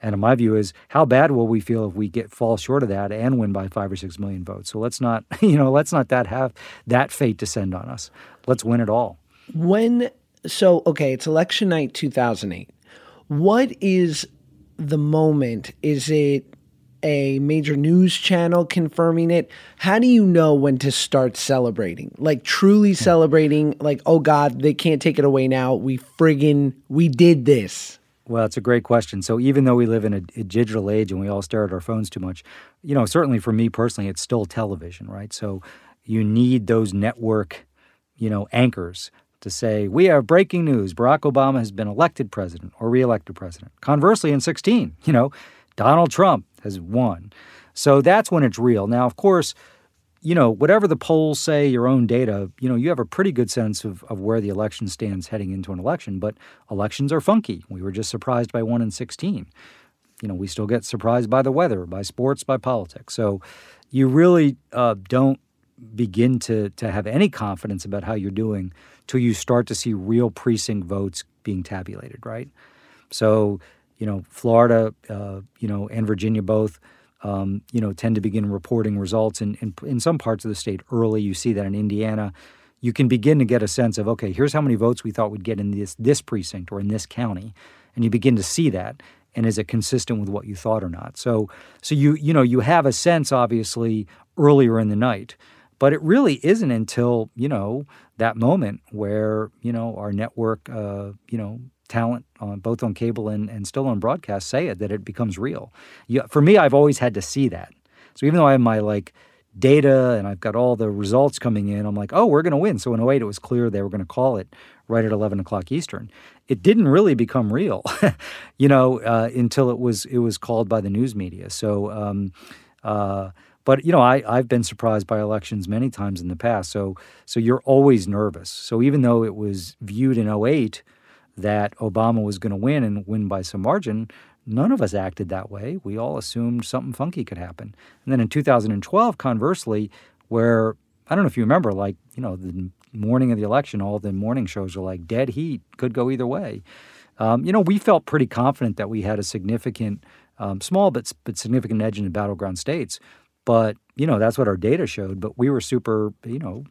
And my view is, how bad will we feel if we get fall short of that and win by five or six million votes? So let's not, <laughs> you know, let's not that have that fate descend on us. Let's win it all. When so okay, it's election night 2008. What is the moment? Is it a major news channel confirming it? How do you know when to start celebrating? Like truly hmm. celebrating like oh god, they can't take it away now. We friggin' we did this. Well, it's a great question. So even though we live in a, a digital age and we all stare at our phones too much, you know, certainly for me personally, it's still television, right? So you need those network, you know, anchors to say we have breaking news: Barack Obama has been elected president or reelected president. Conversely, in 16, you know, Donald Trump has won. So that's when it's real. Now, of course, you know, whatever the polls say, your own data, you know, you have a pretty good sense of, of where the election stands heading into an election. But elections are funky. We were just surprised by one in 16. You know, we still get surprised by the weather, by sports, by politics. So you really uh, don't begin to, to have any confidence about how you're doing till you start to see real precinct votes being tabulated, right? So, you know, Florida, uh, you know, and Virginia both, um, you know, tend to begin reporting results in, in in some parts of the state early. You see that in Indiana. You can begin to get a sense of okay, here's how many votes we thought we'd get in this this precinct or in this county, and you begin to see that. And is it consistent with what you thought or not? So, so you you know you have a sense obviously earlier in the night, but it really isn't until you know that moment where you know our network, uh, you know, talent on both on cable and, and still on broadcast say it that it becomes real. You, for me, I've always had to see that. So even though I have my like data and I've got all the results coming in, I'm like, oh, we're going to win. So in 08, it was clear they were going to call it right at 11 o'clock Eastern. It didn't really become real, <laughs> you know, uh, until it was it was called by the news media. So. Um, uh, but you know, I, I've been surprised by elections many times in the past. So so you're always nervous. So even though it was viewed in 08 that Obama was going to win and win by some margin, none of us acted that way. We all assumed something funky could happen. And then in 2012, conversely, where I don't know if you remember, like, you know, the morning of the election, all the morning shows are like dead heat, could go either way. Um, you know, we felt pretty confident that we had a significant, um, small but, but significant edge in the battleground states. But, you know, that's what our data showed. But we were super, you know,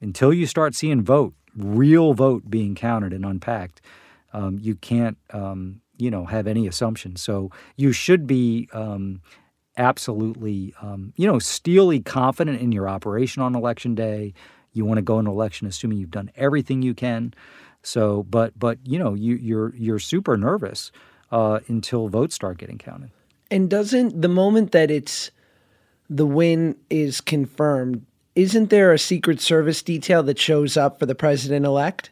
until you start seeing vote, real vote being counted and unpacked, um, you can't, um, you know, have any assumptions. So you should be um, absolutely, um, you know, steely confident in your operation on election day. You want to go into election assuming you've done everything you can. So, but but you know, you you're you're super nervous uh, until votes start getting counted. And doesn't the moment that it's the win is confirmed, isn't there a Secret Service detail that shows up for the president elect?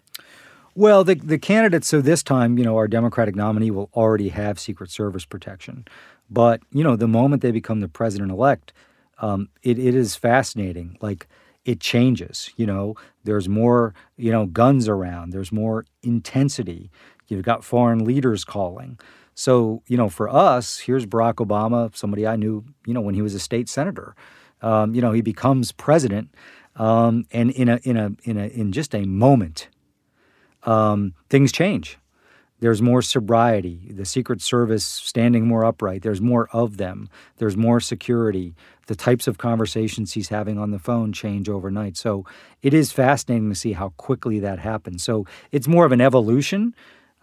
Well, the the candidates. So this time, you know, our Democratic nominee will already have Secret Service protection. But you know, the moment they become the president elect, um, it, it is fascinating. Like it changes. You know, there's more you know guns around. There's more intensity. You've got foreign leaders calling. So you know, for us, here's Barack Obama, somebody I knew. You know, when he was a state senator. Um, you know, he becomes president, um, and in a in a in a in just a moment, um, things change. There's more sobriety, the Secret Service standing more upright. There's more of them. There's more security. The types of conversations he's having on the phone change overnight. So it is fascinating to see how quickly that happens. So it's more of an evolution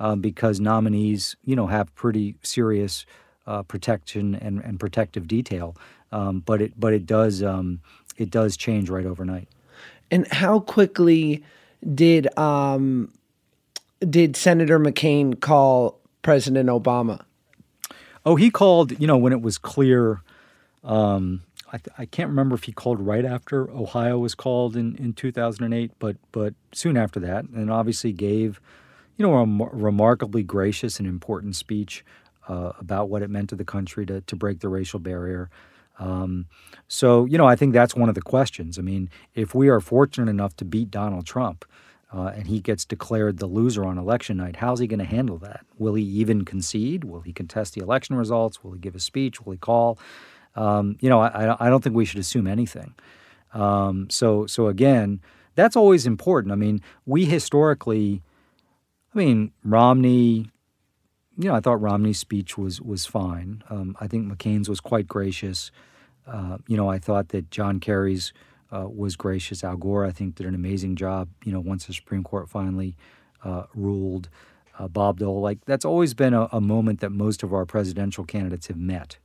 um, because nominees, you know, have pretty serious uh, protection and, and protective detail. Um, but it but it does um, it does change right overnight. And how quickly did um, did Senator McCain call President Obama? Oh, he called, you know, when it was clear. Um, I, I, can't remember if he called right after Ohio was called in, in 2008, but but soon after that, and obviously gave, you know, a rem- remarkably gracious and important speech uh, about what it meant to the country to, to break the racial barrier. Um, so, you know, I think that's one of the questions. I mean, if we are fortunate enough to beat Donald Trump, uh, and he gets declared the loser on election night, how's he going to handle that? Will he even concede? Will he contest the election results? Will he give a speech? Will he call? Um, you know, I, I, don't think we should assume anything. Um, so, so again, that's always important. I mean, we historically, I mean, Romney. You know, I thought Romney's speech was was fine. Um, I think McCain's was quite gracious. Uh, you know, I thought that John Kerry's uh, was gracious. Al Gore, I think, did an amazing job. You know, once the Supreme Court finally uh, ruled, uh, Bob Dole, like that's always been a, a, moment that most of our presidential candidates have met.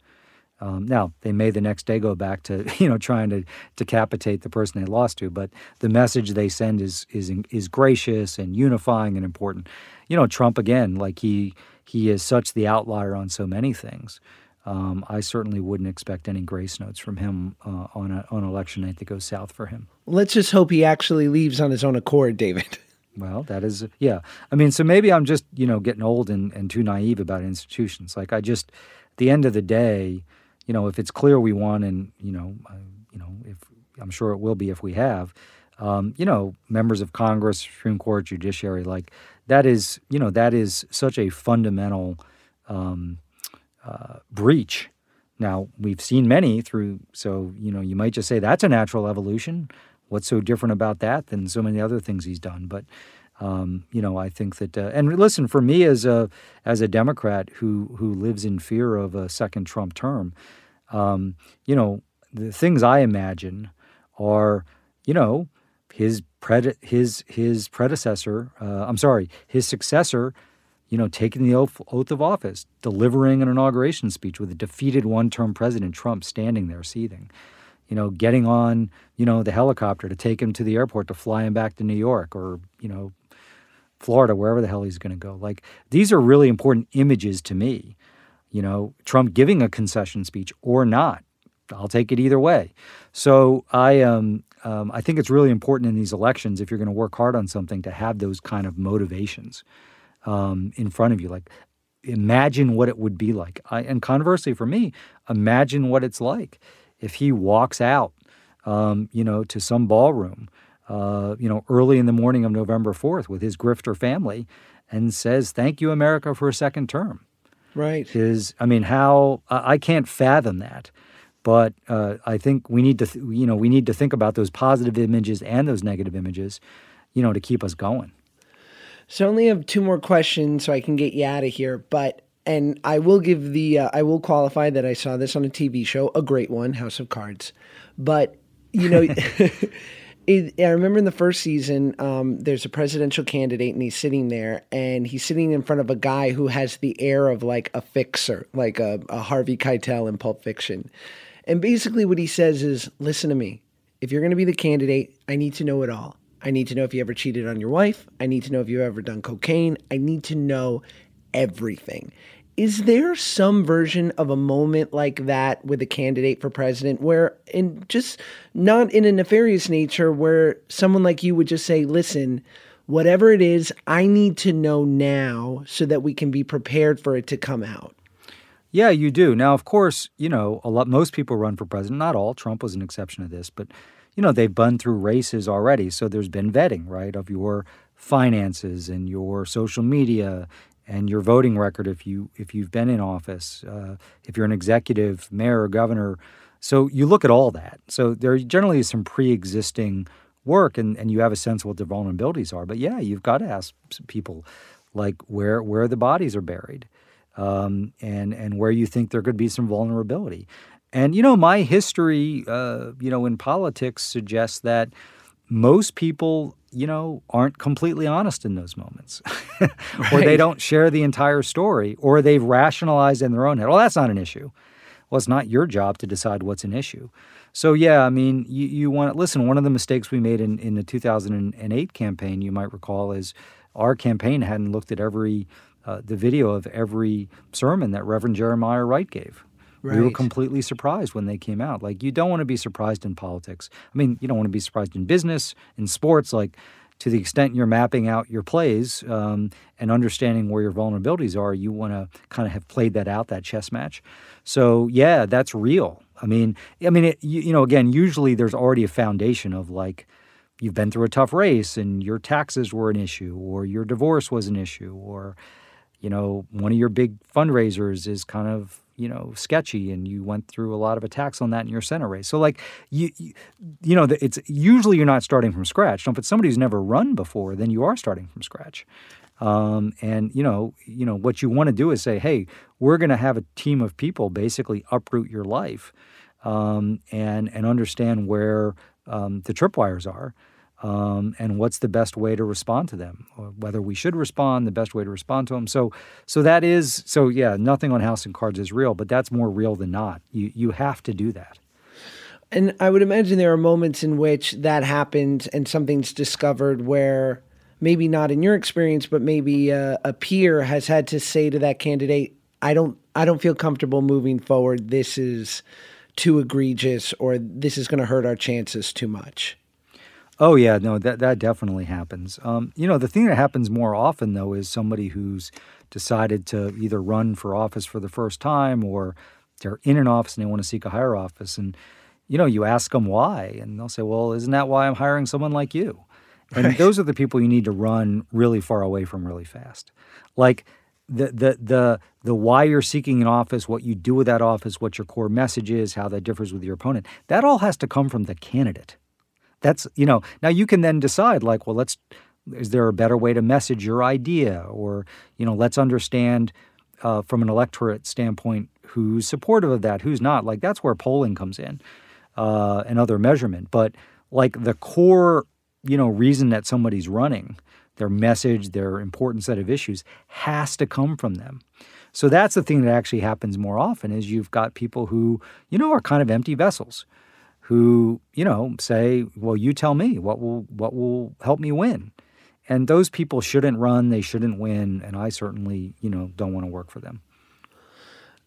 Um, now they may the next day go back to <laughs> you know trying to decapitate the person they lost to, but the message they send is is is gracious and unifying and important. You know, Trump again, like he he is such the outlier on so many things um, I certainly wouldn't expect any grace notes from him uh, on a, on election night that goes south for him. Let's just hope he actually leaves on his own accord, David. <laughs> Well, that is, yeah. I mean, so maybe I'm just, you know, getting old and, and too naive about institutions. Like, I just, at the end of the day, you know, if it's clear we won, and you know, uh, you know, if I'm sure it will be if we have, um, you know, members of Congress, Supreme Court, judiciary, like that is, you know, that is such a fundamental um, uh, breach. Now, we've seen many through, so, you know, you might just say that's a natural evolution. What's so different about that than so many other things he's done? But, um, you know, I think that, uh, and listen, for me as a as a Democrat who who lives in fear of a second Trump term, um, you know, the things I imagine are, you know, his pred his his predecessor, uh, I'm sorry, his successor you know, taking the oath, oath of office, delivering an inauguration speech with a defeated one term president, Trump, standing there seething, you know, getting on, you know, the helicopter to take him to the airport to fly him back to New York or, you know, Florida, wherever the hell he's going to go. Like, these are really important images to me. You know, Trump giving a concession speech or not. I'll take it either way. So I um, um I think it's really important in these elections if you're going to work hard on something to have those kind of motivations um, in front of you. Like, imagine what it would be like. I, and conversely, for me, imagine what it's like if he walks out, um, you know, to some ballroom, uh, you know, early in the morning of November 4th with his grifter family and says, Thank you, America, for a second term. Right. Is, I mean, how, I can't fathom that. But uh, I think we need to, th- you know, we need to think about those positive images and those negative images, you know, to keep us going. So I only have two more questions so I can get you out of here. But and I will give the uh, I will qualify that I saw this on a TV show, a great one, House of Cards. But you know, <laughs> it, I remember in the first season, um, there's a presidential candidate and he's sitting there and he's sitting in front of a guy who has the air of like a fixer, like a, a Harvey Keitel in Pulp Fiction. And basically, what he says is listen to me. If you're going to be the candidate, I need to know it all. I need to know if you ever cheated on your wife. I need to know if you've ever done cocaine. I need to know everything. Is there some version of a moment like that with a candidate for president where, in just not in a nefarious nature, where someone like you would just say, listen, whatever it is, I need to know now so that we can be prepared for it to come out? Yeah, you do. Now, of course, you know, a lot most people run for president, not all. Trump was an exception to this, but you know, they've been through races already. So there's been vetting, right, of your finances and your social media and your voting record if you if you've been in office, uh, if you're an executive, mayor, or governor. So you look at all that. So there generally is some pre-existing work, and, and you have a sense of what their vulnerabilities are. But yeah, you've got to ask people like where where the bodies are buried, um, and and where you think there could be some vulnerability. And you know, my history, uh, you know, in politics suggests that most people, you know, aren't completely honest in those moments, <laughs> or right. they don't share the entire story, or they've rationalized in their own head. Well, that's not an issue. Well, it's not your job to decide what's an issue. So yeah, I mean, you, you want to listen. One of the mistakes we made in, in the 2008 campaign, you might recall, is our campaign hadn't looked at every uh, the video of every sermon that Reverend Jeremiah Wright gave. Right. We were completely surprised when they came out. Like, you don't want to be surprised in politics. I mean, you don't want to be surprised in business, in sports. Like, to the extent you're mapping out your plays um, and understanding where your vulnerabilities are, you want to kind of have played that out, that chess match. So, yeah, that's real. I mean, I mean, it, you, you know, again, usually there's already a foundation of like, you've been through a tough race and your taxes were an issue or your divorce was an issue or you know one of your big fundraisers is kind of you know sketchy and you went through a lot of attacks on that in your Senate race. So like you you, you know it's usually you're not starting from scratch. If it's somebody who's never run before then you are starting from scratch. Um, and you know you know what you want to do is say hey we're going to have a team of people basically uproot your life um, and and understand where um, the tripwires are um, and what's the best way to respond to them, or whether we should respond, the best way to respond to them. So, so that is so. Yeah, nothing on House and Cards is real, but that's more real than not. You you have to do that. And I would imagine there are moments in which that happens and something's discovered where maybe not in your experience, but maybe a, a peer has had to say to that candidate, "I don't, I don't feel comfortable moving forward. This is." too egregious or this is going to hurt our chances too much. Oh yeah, no, that that definitely happens. Um, you know, the thing that happens more often though is somebody who's decided to either run for office for the first time or they're in an office and they want to seek a higher office, and you know, you ask them why, and they'll say, "Well, isn't that why I'm hiring someone like you?" And right. those are the people you need to run really far away from really fast. Like the the the the why you're seeking an office, what you do with that office, what your core message is, how that differs with your opponent. That all has to come from the candidate. That's, you know, now you can then decide, like, well, let's, is there a better way to message your idea? Or, you know, let's understand uh, from an electorate standpoint who's supportive of that, who's not. Like, that's where polling comes in uh, and other measurement. But, like, the core, you know, reason that somebody's running, their message, their important set of issues has to come from them. So that's the thing that actually happens more often is you've got people who, you know, are kind of empty vessels who, you know, say, "Well, you tell me what will what will help me win." And those people shouldn't run, they shouldn't win, and I certainly, you know, don't want to work for them.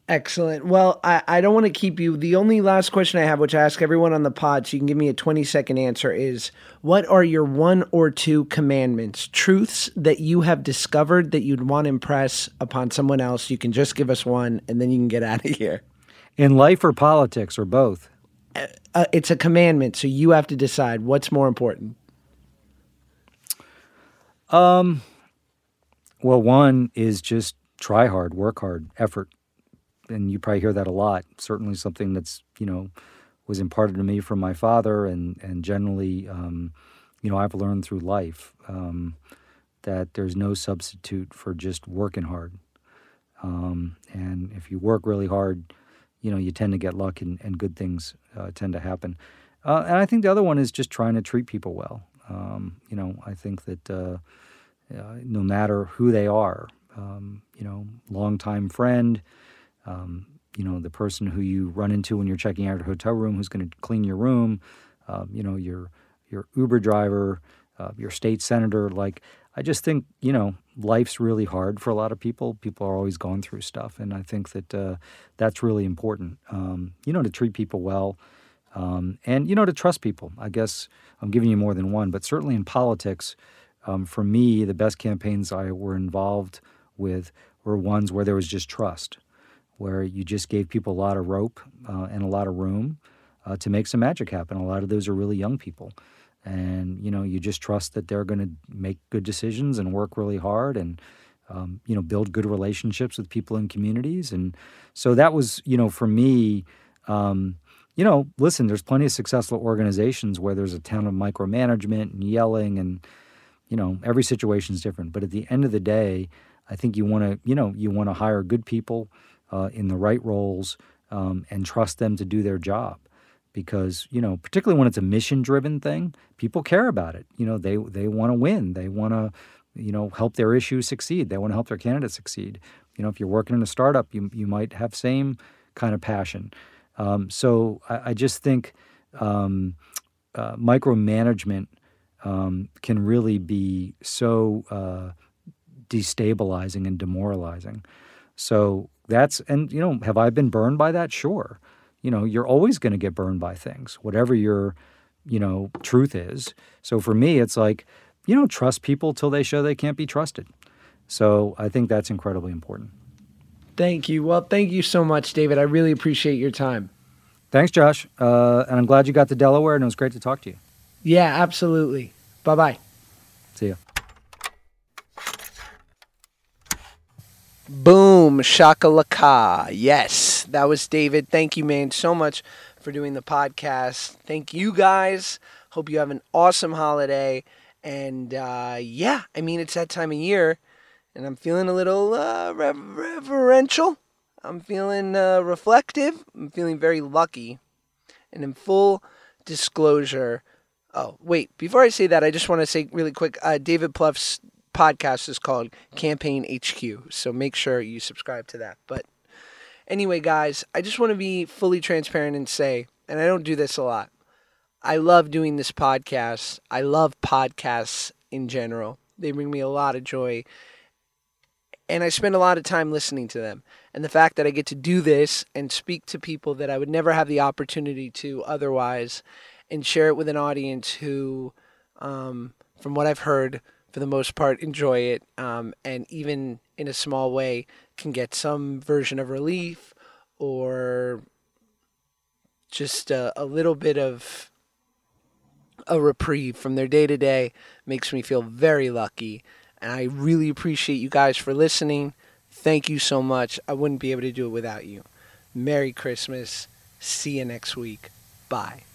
Excellent. Well, I, I don't want to keep you. The only last question I have, which I ask everyone on the pod, so you can give me a 20 second answer, is what are your one or two commandments, truths that you have discovered that you'd want to impress upon someone else? You can just give us one and then you can get out of <laughs> here. In life or politics or both? Uh, it's a commandment, so you have to decide what's more important. Um, well, one is just try hard, work hard, effort, and you probably hear that a lot. Certainly, something that's you know was imparted to me from my father, and and generally, um, you know, I've learned through life um, that there's no substitute for just working hard. Um, and if you work really hard, you know, you tend to get luck and, and good things uh, tend to happen. Uh, and I think the other one is just trying to treat people well. Um, you know, I think that uh, uh, no matter who they are, um, you know, longtime friend, um, you know, the person who you run into when you're checking out a hotel room who's going to clean your room, um, you know, your your Uber driver, uh, your state senator. Like, I just think you know, life's really hard for a lot of people. People are always going through stuff, and I think that uh, that's really important. Um, you know, to treat people well. Um, and you know to trust people. I guess I'm giving you more than one, but certainly in politics, um, for me, the best campaigns I were involved with were ones where there was just trust, where you just gave people a lot of rope uh, and a lot of room uh, to make some magic happen. A lot of those are really young people, and you know you just trust that they're going to make good decisions and work really hard and. Um, you know, build good relationships with people in communities, and so that was, you know, for me, um, you know, listen, there's plenty of successful organizations where there's a ton of micromanagement and yelling and you know, every situation is different. But at the end of the day, I think you want to, you know, you want to hire good people uh, in the right roles um, and trust them to do their job. Because you know, particularly when it's a mission-driven thing, people care about it. You know, they they want to win. They want to, you know, help their issues succeed. They want to help their candidates succeed. You know, if you're working in a startup, you you might have same kind of passion. Um, so I, I, just think um, uh, micromanagement um, can really be so uh, destabilizing and demoralizing. So that's, and, you know, have I been burned by that? Sure. You know, you're always going to get burned by things, whatever your, you know, truth is. So for me, it's like, you know, trust people till they show they can't be trusted. So I think that's incredibly important. Thank you. Well, thank you so much, David. I really appreciate your time. Thanks, Josh. Uh, and I'm glad you got to Delaware, and it was great to talk to you. Yeah, absolutely. Bye bye. See ya. Boom, shakalaka. Yes, that was David. Thank you, man, so much for doing the podcast. Thank you guys. Hope you have an awesome holiday. And uh, yeah, I mean, it's that time of year, and I'm feeling a little uh, reverential. I'm feeling uh, reflective. I'm feeling very lucky. And in full disclosure, Oh, wait. Before I say that, I just want to say really quick uh, David Plouffe's podcast is called Campaign HQ. So make sure you subscribe to that. But anyway, guys, I just want to be fully transparent and say, and I don't do this a lot, I love doing this podcast. I love podcasts in general, they bring me a lot of joy. And I spend a lot of time listening to them. And the fact that I get to do this and speak to people that I would never have the opportunity to otherwise and share it with an audience who, um, from what I've heard, for the most part, enjoy it, um, and even in a small way, can get some version of relief or just a, a little bit of a reprieve from their day to day makes me feel very lucky. And I really appreciate you guys for listening. Thank you so much. I wouldn't be able to do it without you. Merry Christmas. See you next week. Bye.